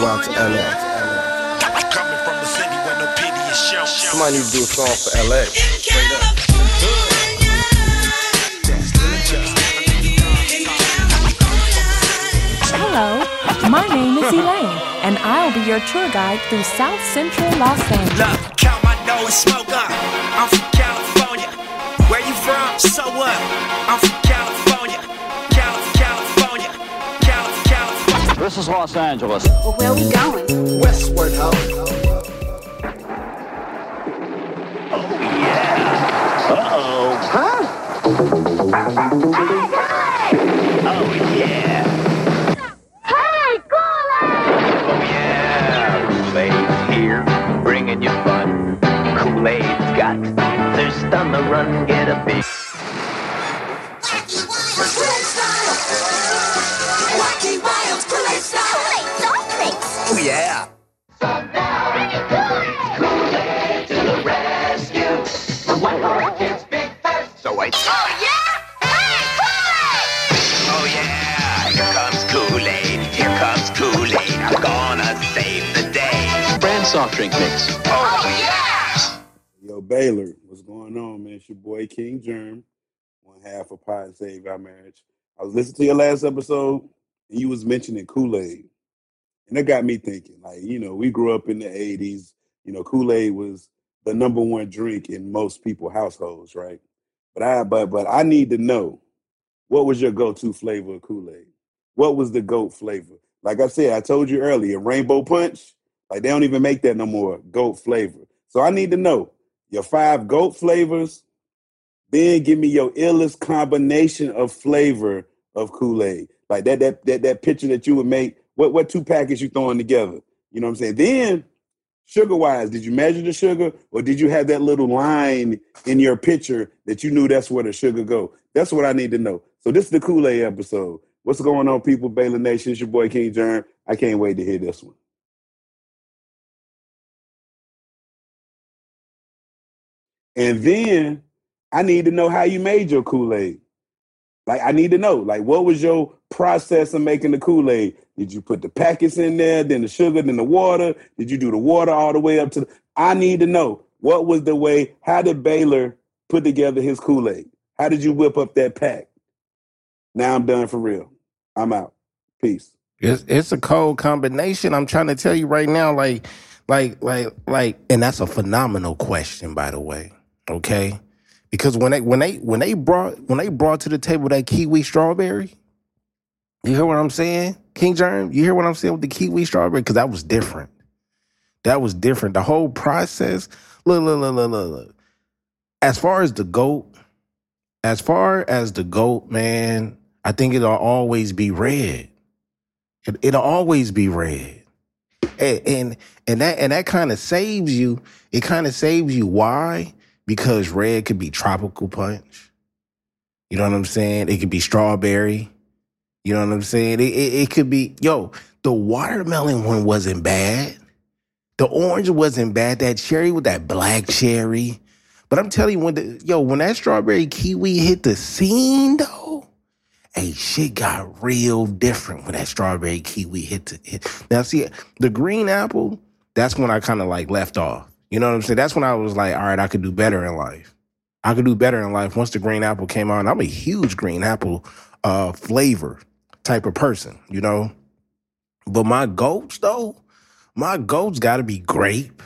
go out to LA. Coming from a city where no pity is shown. Somebody need to do a song for LA. Straight up. Hello, my name is Elaine, and I'll be your tour guide through South Central Los Angeles. Look, count my nose, smoke up. I'm from California. Where you from? So what? I'm from This is Los Angeles. Well, where are we going? Westward Ho. Oh, yeah, Baylor, what's going on, man? It's your boy King Jerm, one half of and Save Our Marriage. I was listening to your last episode, and you was mentioning Kool-Aid. And that got me thinking, like, you know, we grew up in the 80s. You know, Kool-Aid was the number one drink in most people's households, right? But I but but I need to know what was your go-to flavor of Kool-Aid? What was the goat flavor? Like I said, I told you earlier, rainbow punch, like they don't even make that no more, goat flavor. So I need to know your five goat flavors, then give me your illest combination of flavor of Kool-Aid. Like that that that that picture that you would make, what what two packets you throwing together? You know what I'm saying? Then sugar wise, did you measure the sugar or did you have that little line in your picture that you knew that's where the sugar go? That's what I need to know. So this is the Kool-Aid episode. What's going on, people? Baylor Nation, it's your boy King Jerm. I can't wait to hear this one. And then I need to know how you made your Kool-Aid. Like I need to know, like what was your process of making the Kool-Aid? Did you put the packets in there, then the sugar, then the water? Did you do the water all the way up to the I need to know what was the way, how did Baylor put together his Kool-Aid? How did you whip up that pack? Now I'm done for real. I'm out. Peace. It's it's a cold combination. I'm trying to tell you right now, like, like, like, like, and that's a phenomenal question, by the way. Okay, because when they when they when they brought when they brought to the table that kiwi strawberry, you hear what I'm saying, King Jerm? You hear what I'm saying with the kiwi strawberry? Because that was different. That was different. The whole process. Look, look, look, look, look, look. As far as the goat, as far as the goat, man, I think it'll always be red. It, it'll always be red. And and, and that and that kind of saves you. It kind of saves you. Why? Because red could be tropical punch. You know what I'm saying? It could be strawberry. You know what I'm saying? It, it, it could be, yo, the watermelon one wasn't bad. The orange wasn't bad. That cherry with that black cherry. But I'm telling you, when the yo, when that strawberry kiwi hit the scene though, hey, shit got real different when that strawberry kiwi hit the hit. Now, see, the green apple, that's when I kind of like left off. You know what I'm saying? That's when I was like, all right, I could do better in life. I could do better in life once the green apple came out. I'm a huge green apple uh flavor type of person, you know. But my goats though, my goats got to be grape,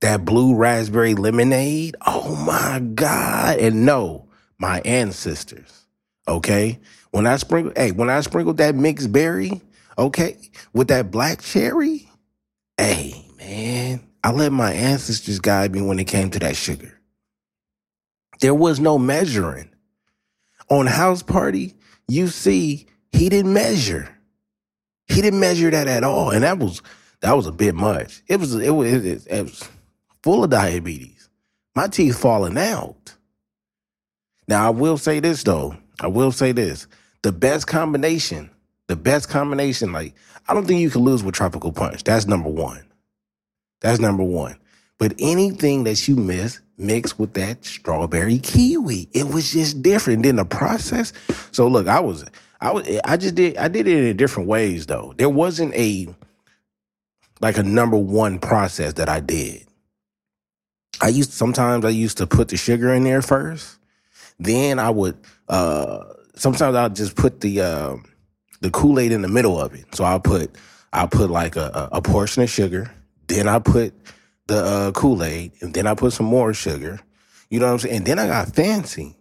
that blue raspberry lemonade. Oh my god! And no, my ancestors. Okay, when I sprinkle, hey, when I sprinkled that mixed berry, okay, with that black cherry, hey man, I let my ancestors guide me when it came to that sugar. There was no measuring. On house party, you see, he didn't measure. He didn't measure that at all, and that was that was a bit much. It was it was it, it was full of diabetes. My teeth falling out. Now I will say this though. I will say this: the best combination, the best combination. Like I don't think you can lose with tropical punch. That's number one. That's number one. But anything that you miss, mix with that strawberry kiwi. It was just different. Then the process. So look, I was, I was, I just did, I did it in different ways though. There wasn't a, like a number one process that I did. I used sometimes I used to put the sugar in there first. Then I would uh sometimes I'll just put the uh, the Kool-Aid in the middle of it. So I'll put I'll put like a, a portion of sugar, then I put the uh, Kool-Aid, and then I put some more sugar. You know what I'm saying? And then I got fancy.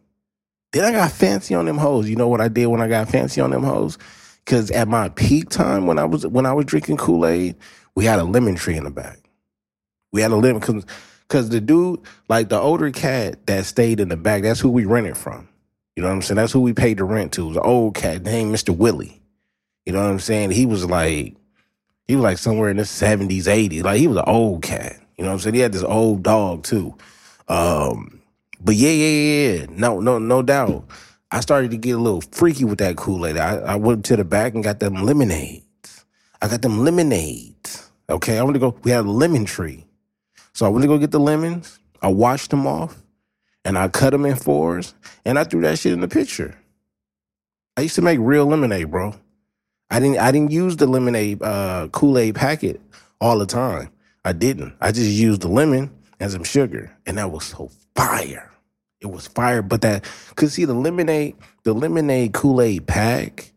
Then I got fancy on them hoes. You know what I did when I got fancy on them hoes? Cause at my peak time when I was when I was drinking Kool-Aid, we had a lemon tree in the back. We had a lemon cause, cause the dude, like the older cat that stayed in the back, that's who we rented from. You know what I'm saying? That's who we paid the rent to. It was an old cat named Mr. Willie. You know what I'm saying? He was like, he was like somewhere in the 70s, 80s. Like he was an old cat. You know what I'm saying? He had this old dog too. Um, but yeah, yeah, yeah. No, no, no doubt. I started to get a little freaky with that Kool-Aid. I, I went to the back and got them lemonades. I got them lemonades. Okay, I want to go. We had a lemon tree, so I went to go get the lemons. I washed them off, and I cut them in fours, and I threw that shit in the pitcher. I used to make real lemonade, bro. I didn't. I didn't use the lemonade uh, Kool Aid packet all the time. I didn't. I just used the lemon and some sugar, and that was so fire. It was fire. But that, cause see, the lemonade, the lemonade Kool Aid pack,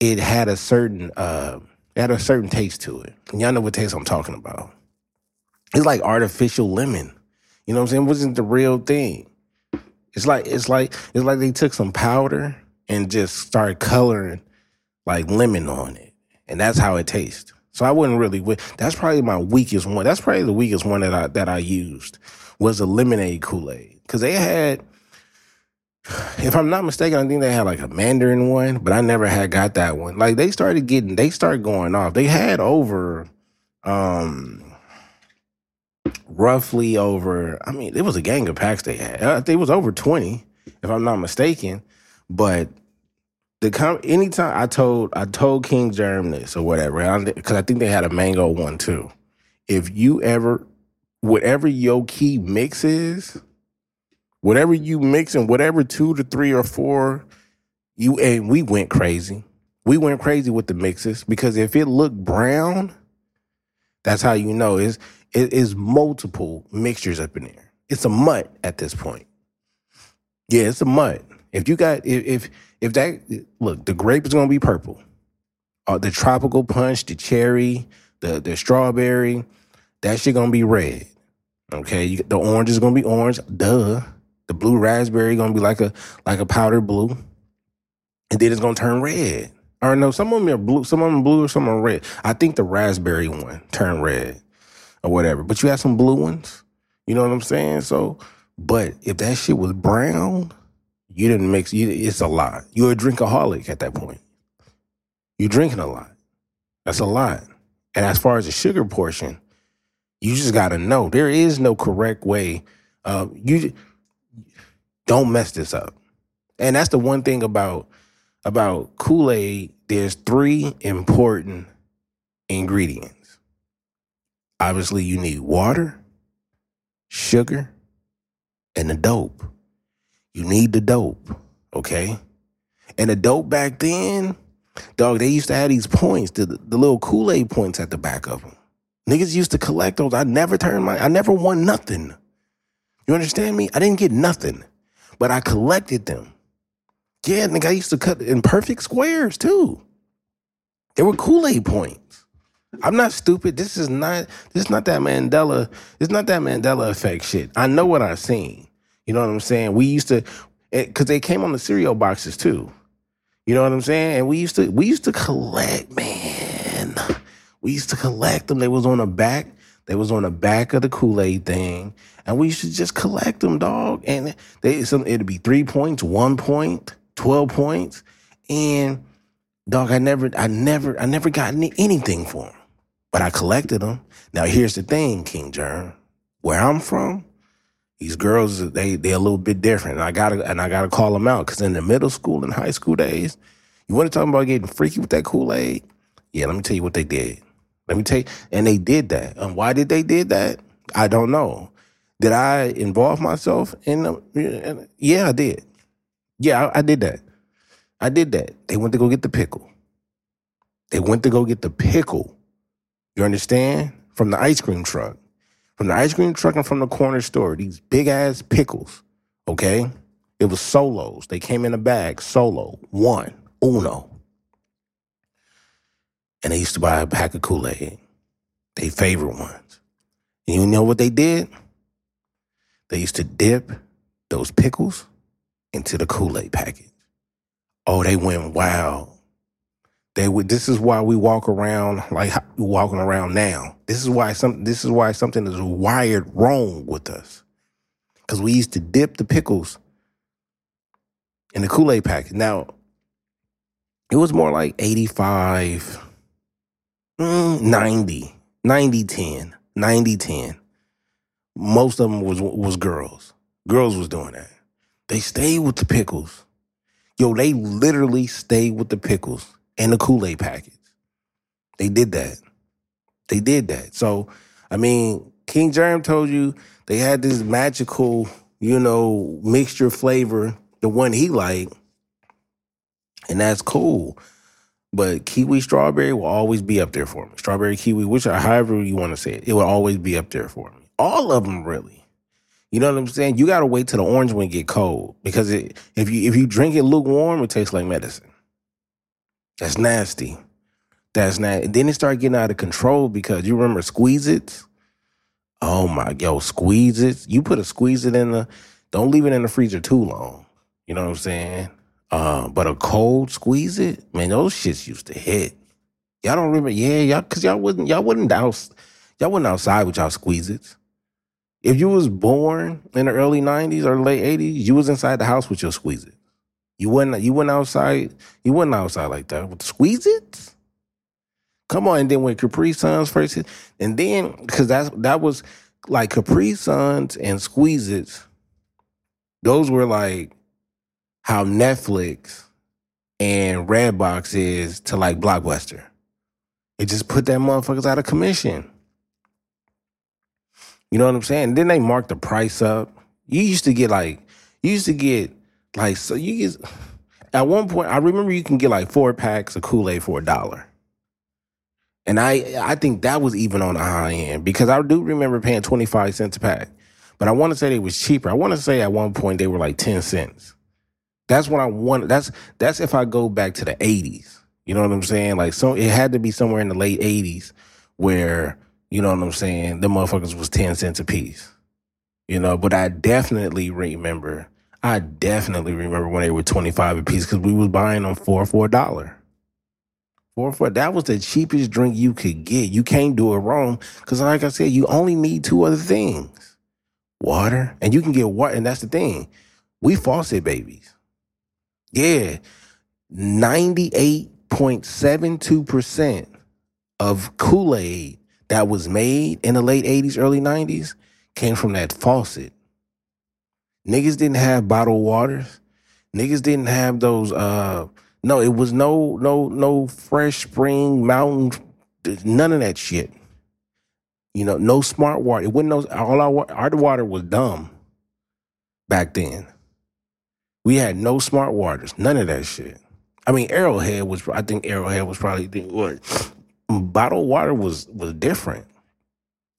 it had a certain, uh, had a certain taste to it. And y'all know what taste I'm talking about. It's like artificial lemon. You know what I'm saying? It wasn't the real thing. It's like it's like it's like they took some powder and just started coloring like lemon on it, and that's how it tastes. So I wouldn't really. That's probably my weakest one. That's probably the weakest one that I that I used was the lemonade Kool Aid because they had. If I'm not mistaken, I think they had like a Mandarin one, but I never had got that one. Like they started getting, they started going off. They had over, um, roughly over. I mean, it was a gang of packs they had. I think it was over twenty, if I'm not mistaken. But the com- anytime I told I told King Jerm this or whatever, because I think they had a mango one too. If you ever, whatever your key mix is, whatever you mix and whatever two to three or four, you and we went crazy. We went crazy with the mixes because if it looked brown, that's how you know it's it is multiple mixtures up in there. It's a mutt at this point. Yeah, it's a mutt. If you got if if, that look, the grape is gonna be purple. Uh, the tropical punch, the cherry, the the strawberry, that shit gonna be red. Okay, you, the orange is gonna be orange. Duh. The blue raspberry gonna be like a like a powder blue, and then it's gonna turn red. Or no, some of them are blue, some of them blue, or some of them red. I think the raspberry one turned red or whatever. But you have some blue ones. You know what I'm saying? So, but if that shit was brown, you didn't mix. You, it's a lot. You're a drinkaholic at that point. You're drinking a lot. That's a lot. And as far as the sugar portion, you just got to know there is no correct way. Uh, you don't mess this up. And that's the one thing about about Kool Aid. There's three important ingredients. Obviously, you need water, sugar, and the dope. You need the dope, okay? And the dope back then, dog, they used to have these points, the, the little Kool Aid points at the back of them. Niggas used to collect those. I never turned my, I never won nothing. You understand me? I didn't get nothing, but I collected them. Yeah, nigga, I used to cut in perfect squares too. They were Kool Aid points. I'm not stupid. This is not. This is not that Mandela. It's not that Mandela effect shit. I know what I've seen. You know what I'm saying? We used to, because they came on the cereal boxes too. You know what I'm saying? And we used to, we used to collect, man. We used to collect them. They was on the back. They was on the back of the Kool Aid thing, and we used to just collect them, dog. And they, some, it'd be three points, one point, twelve points, and dog. I never, I never, I never got any, anything for them, but I collected them. Now here's the thing, King Jerm. Where I'm from, these girls they they a little bit different. And I gotta and I gotta call them out because in the middle school and high school days, you want to talk about getting freaky with that Kool Aid? Yeah, let me tell you what they did. Let me tell you, and they did that. And why did they did that? I don't know. Did I involve myself in them? Yeah, I did. Yeah, I, I did that. I did that. They went to go get the pickle. They went to go get the pickle. You understand? From the ice cream truck. From the ice cream truck and from the corner store, these big ass pickles, okay? It was solos. They came in a bag, solo, one, uno. And they used to buy a pack of Kool Aid, they favorite ones. And you know what they did? They used to dip those pickles into the Kool Aid package. Oh, they went wild. They would. This is why we walk around like walking around now. This is why some. This is why something is wired wrong with us. Because we used to dip the pickles in the Kool Aid packet. Now, it was more like 85, mm, 90, 90 10, 90 10. Most of them was was girls. Girls was doing that. They stayed with the pickles. Yo, they literally stayed with the pickles and the Kool Aid packets. They did that. They did that. So, I mean, King Jerm told you they had this magical, you know, mixture flavor, the one he liked, and that's cool. But kiwi strawberry will always be up there for me. Strawberry kiwi, which uh, however you want to say it, it will always be up there for me. All of them, really. You know what I'm saying? You gotta wait till the orange one get cold because it, if you if you drink it lukewarm, it tastes like medicine. That's nasty. That's not. Then it started getting out of control because you remember squeeze it. Oh my, yo, squeeze it. You put a squeeze it in the. Don't leave it in the freezer too long. You know what I'm saying? Uh, but a cold squeeze it, man, those shits used to hit. Y'all don't remember? Yeah, y'all, cause y'all wasn't y'all wasn't out, y'all wasn't outside with y'all squeeze it. If you was born in the early '90s or late '80s, you was inside the house with your squeeze it. You wasn't you went outside. You wasn't outside like that squeeze it. Come on, and then when Capri Suns first hit, and then because that's that was like Capri Suns and Squeeze Its, those were like how Netflix and Redbox is to like Blockbuster. It just put that motherfuckers out of commission. You know what I'm saying? Then they marked the price up. You used to get like, you used to get like, so you get, at one point, I remember you can get like four packs of Kool Aid for a dollar. And I, I think that was even on the high end because I do remember paying 25 cents a pack. But I want to say they was cheaper. I want to say at one point they were like 10 cents. That's what I want. That's that's if I go back to the 80s. You know what I'm saying? Like so it had to be somewhere in the late 80s where, you know what I'm saying, the motherfuckers was 10 cents a piece. You know, but I definitely remember, I definitely remember when they were 25 a piece because we was buying them for for a dollar. Four for that was the cheapest drink you could get. You can't do it wrong because, like I said, you only need two other things: water, and you can get water. And that's the thing, we faucet babies. Yeah, ninety-eight point seven two percent of Kool Aid that was made in the late '80s, early '90s came from that faucet. Niggas didn't have bottled waters. Niggas didn't have those. uh No, it was no, no, no fresh spring mountain. None of that shit. You know, no smart water. It wasn't no. All our our water was dumb back then. We had no smart waters. None of that shit. I mean, Arrowhead was. I think Arrowhead was probably the what. Bottled water was was different.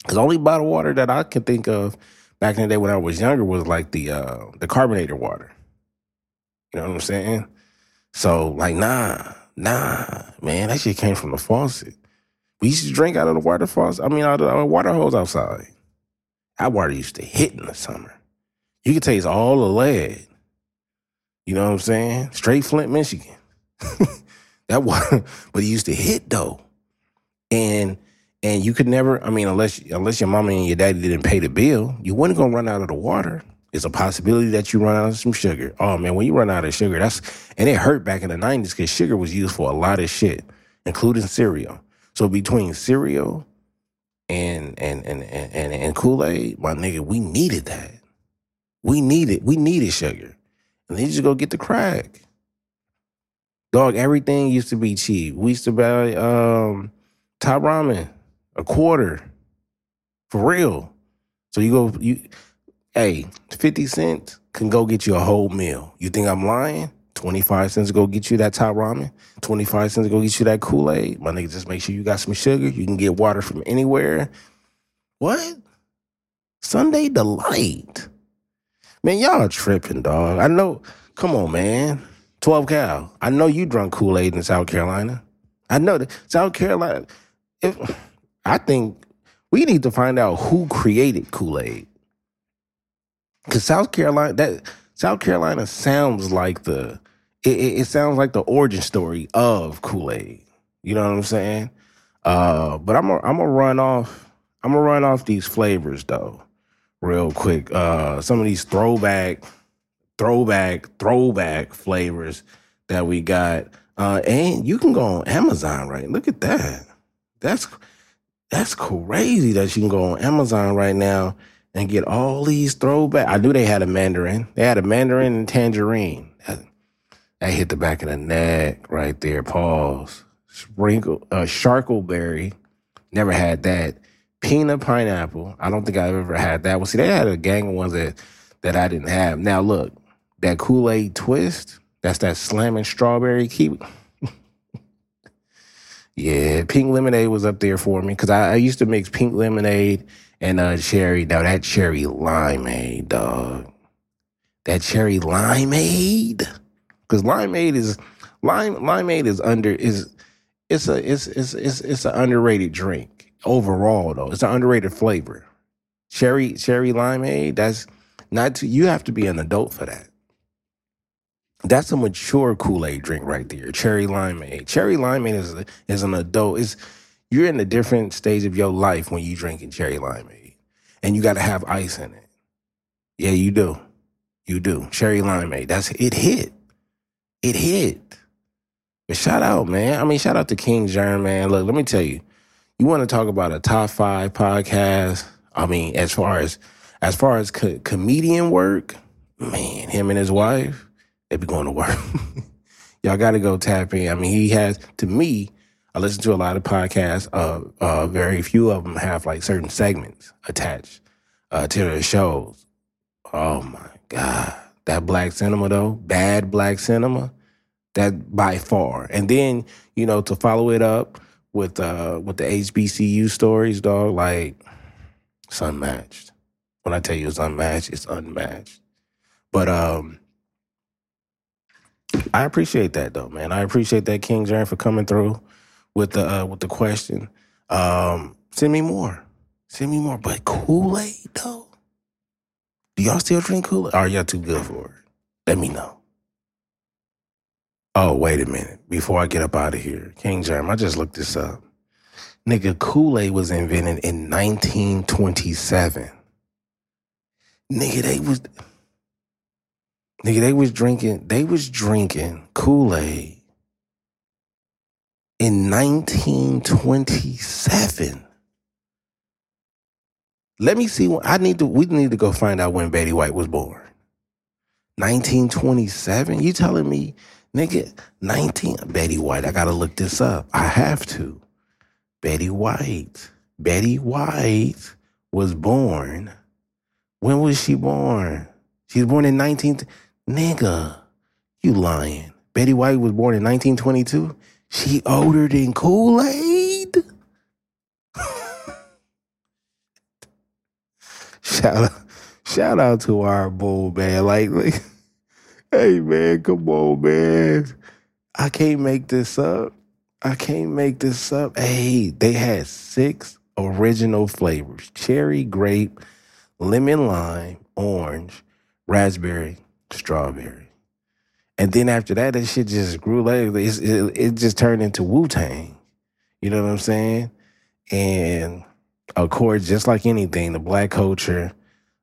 Cause only bottled water that I can think of back in the day when I was younger was like the uh the carbonated water. You know what I'm saying? So like, nah, nah, man, that shit came from the faucet. We used to drink out of the water faucet. I mean, out of the water hose outside. That water used to hit in the summer. You could taste all the lead. You know what I'm saying? Straight Flint, Michigan. that water, but it used to hit though, and and you could never. I mean, unless unless your mama and your daddy didn't pay the bill, you wasn't gonna run out of the water. It's a possibility that you run out of some sugar. Oh man, when you run out of sugar, that's and it hurt back in the '90s because sugar was used for a lot of shit, including cereal. So between cereal and and and and, and, and Kool Aid, my nigga, we needed that. We needed we needed sugar, and then you just go get the crack. Dog, everything used to be cheap. We used to buy um, top ramen a quarter for real. So you go you hey, 50 cents can go get you a whole meal. You think I'm lying? 25 cents to go get you that top ramen. 25 cents to go get you that Kool-Aid. My nigga, just make sure you got some sugar. You can get water from anywhere. What? Sunday Delight. Man, y'all tripping, dog. I know. Come on, man. 12 Cal. I know you drunk Kool-Aid in South Carolina. I know that South Carolina. If I think we need to find out who created Kool-Aid. Cause South Carolina, that South Carolina sounds like the it, it, it sounds like the origin story of Kool Aid. You know what I'm saying? Uh, but I'm gonna I'm gonna run off I'm gonna run off these flavors though, real quick. Uh, some of these throwback, throwback, throwback flavors that we got. Uh, and you can go on Amazon, right? Look at that. That's that's crazy that you can go on Amazon right now and get all these throwback. I knew they had a mandarin. They had a mandarin and tangerine. That, that hit the back of the neck right there. Pause. Sprinkle, uh, sharkleberry. Never had that. Peanut pineapple. I don't think I've ever had that. Well, see, they had a gang of ones that that I didn't have. Now look, that Kool Aid twist. That's that slamming strawberry. Keep. Yeah, pink lemonade was up there for me because I, I used to mix pink lemonade and uh cherry. Now that cherry limeade, dog. That cherry limeade. Because limeade is lime limeade is under is it's a it's it's it's it's an underrated drink overall though. It's an underrated flavor. Cherry cherry limeade, that's not too, you have to be an adult for that. That's a mature Kool-Aid drink right there. Cherry limeade. Cherry limeade is a, is an adult. Is you're in a different stage of your life when you drinking cherry limeade, and you got to have ice in it. Yeah, you do. You do. Cherry limeade. That's it. Hit. It hit. But shout out, man. I mean, shout out to King Jerm, man. Look, let me tell you. You want to talk about a top five podcast? I mean, as far as as far as co- comedian work, man, him and his wife, they be going to work. Y'all got to go tap in. I mean, he has to me. I listen to a lot of podcasts. Uh, uh, very few of them have like certain segments attached uh, to their shows. Oh my god, that black cinema though, bad black cinema, that by far. And then you know to follow it up with uh with the HBCU stories, dog, like it's unmatched. When I tell you it's unmatched, it's unmatched. But um, I appreciate that though, man. I appreciate that King Jerm for coming through with the uh, with the question. Um, send me more. Send me more. But Kool Aid though. Do y'all still drink Kool Aid? Are y'all too good for it? Let me know. Oh, wait a minute. Before I get up out of here, King Jerm, I just looked this up. Nigga, Kool Aid was invented in 1927. Nigga, they was nigga, they was drinking, they was drinking Kool Aid in 1927. Let me see. When, I need to. We need to go find out when Betty White was born. 1927. You telling me, nigga? 19. Betty White. I gotta look this up. I have to. Betty White. Betty White was born. When was she born? She was born in 19. Nigga, you lying. Betty White was born in 1922. She older than Kool Aid. shout out, shout out to our bull man. Like, like, hey man, come on, man. I can't make this up. I can't make this up. Hey, they had six original flavors: cherry, grape, lemon, lime, orange, raspberry, strawberry. And then after that, that shit just grew like it's, it, it just turned into Wu Tang. You know what I'm saying? And of course, just like anything, the black culture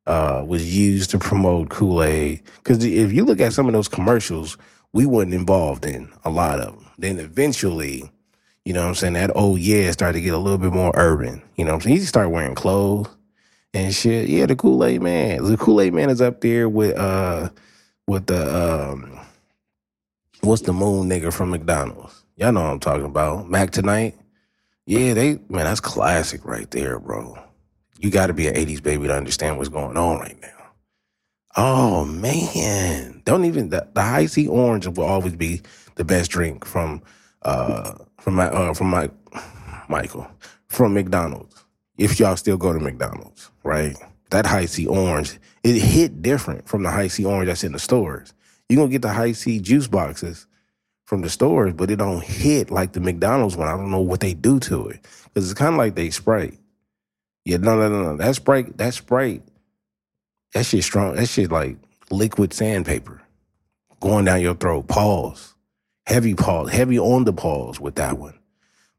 uh, was used to promote Kool Aid. Because if you look at some of those commercials, we wasn't involved in a lot of them. Then eventually, you know what I'm saying, that oh yeah started to get a little bit more urban. You know what I'm saying? He started wearing clothes and shit. Yeah, the Kool Aid Man. The Kool Aid Man is up there with uh with the um what's the moon nigga from McDonald's? Y'all know what I'm talking about. Mac tonight. Yeah, they man, that's classic right there, bro. You got to be an '80s baby to understand what's going on right now. Oh man, don't even the, the Hi-C orange will always be the best drink from uh from my uh from my Michael from McDonald's. If y'all still go to McDonald's, right? That Hi-C orange, it hit different from the Hi-C orange that's in the stores. You're gonna get the Hi-C juice boxes from the stores, but it don't hit like the McDonald's one. I don't know what they do to it because it's kind of like they Sprite. Yeah, no, no, no, no. That Sprite, that Sprite, that shit strong. That shit like liquid sandpaper going down your throat. Pause, heavy pause, heavy on the pause with that one.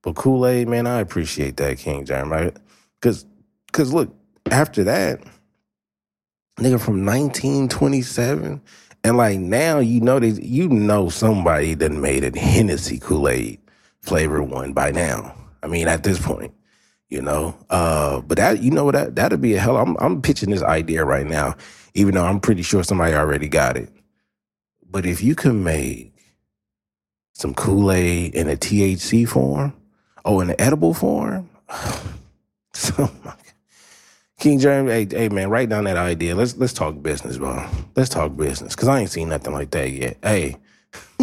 But Kool Aid, man, I appreciate that, King James, right? Because, because look, after that, nigga from 1927, and like now, you know, they, you know, somebody that made a Hennessy Kool Aid flavor one by now. I mean, at this point, you know. Uh, but that, you know, what that that'd be a hell. I'm I'm pitching this idea right now, even though I'm pretty sure somebody already got it. But if you can make some Kool Aid in a THC form, oh, in an edible form, so my. King James, hey, hey man, write down that idea. Let's let's talk business, bro. Let's talk business, cause I ain't seen nothing like that yet. Hey,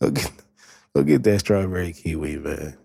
go get, go get that strawberry kiwi, man.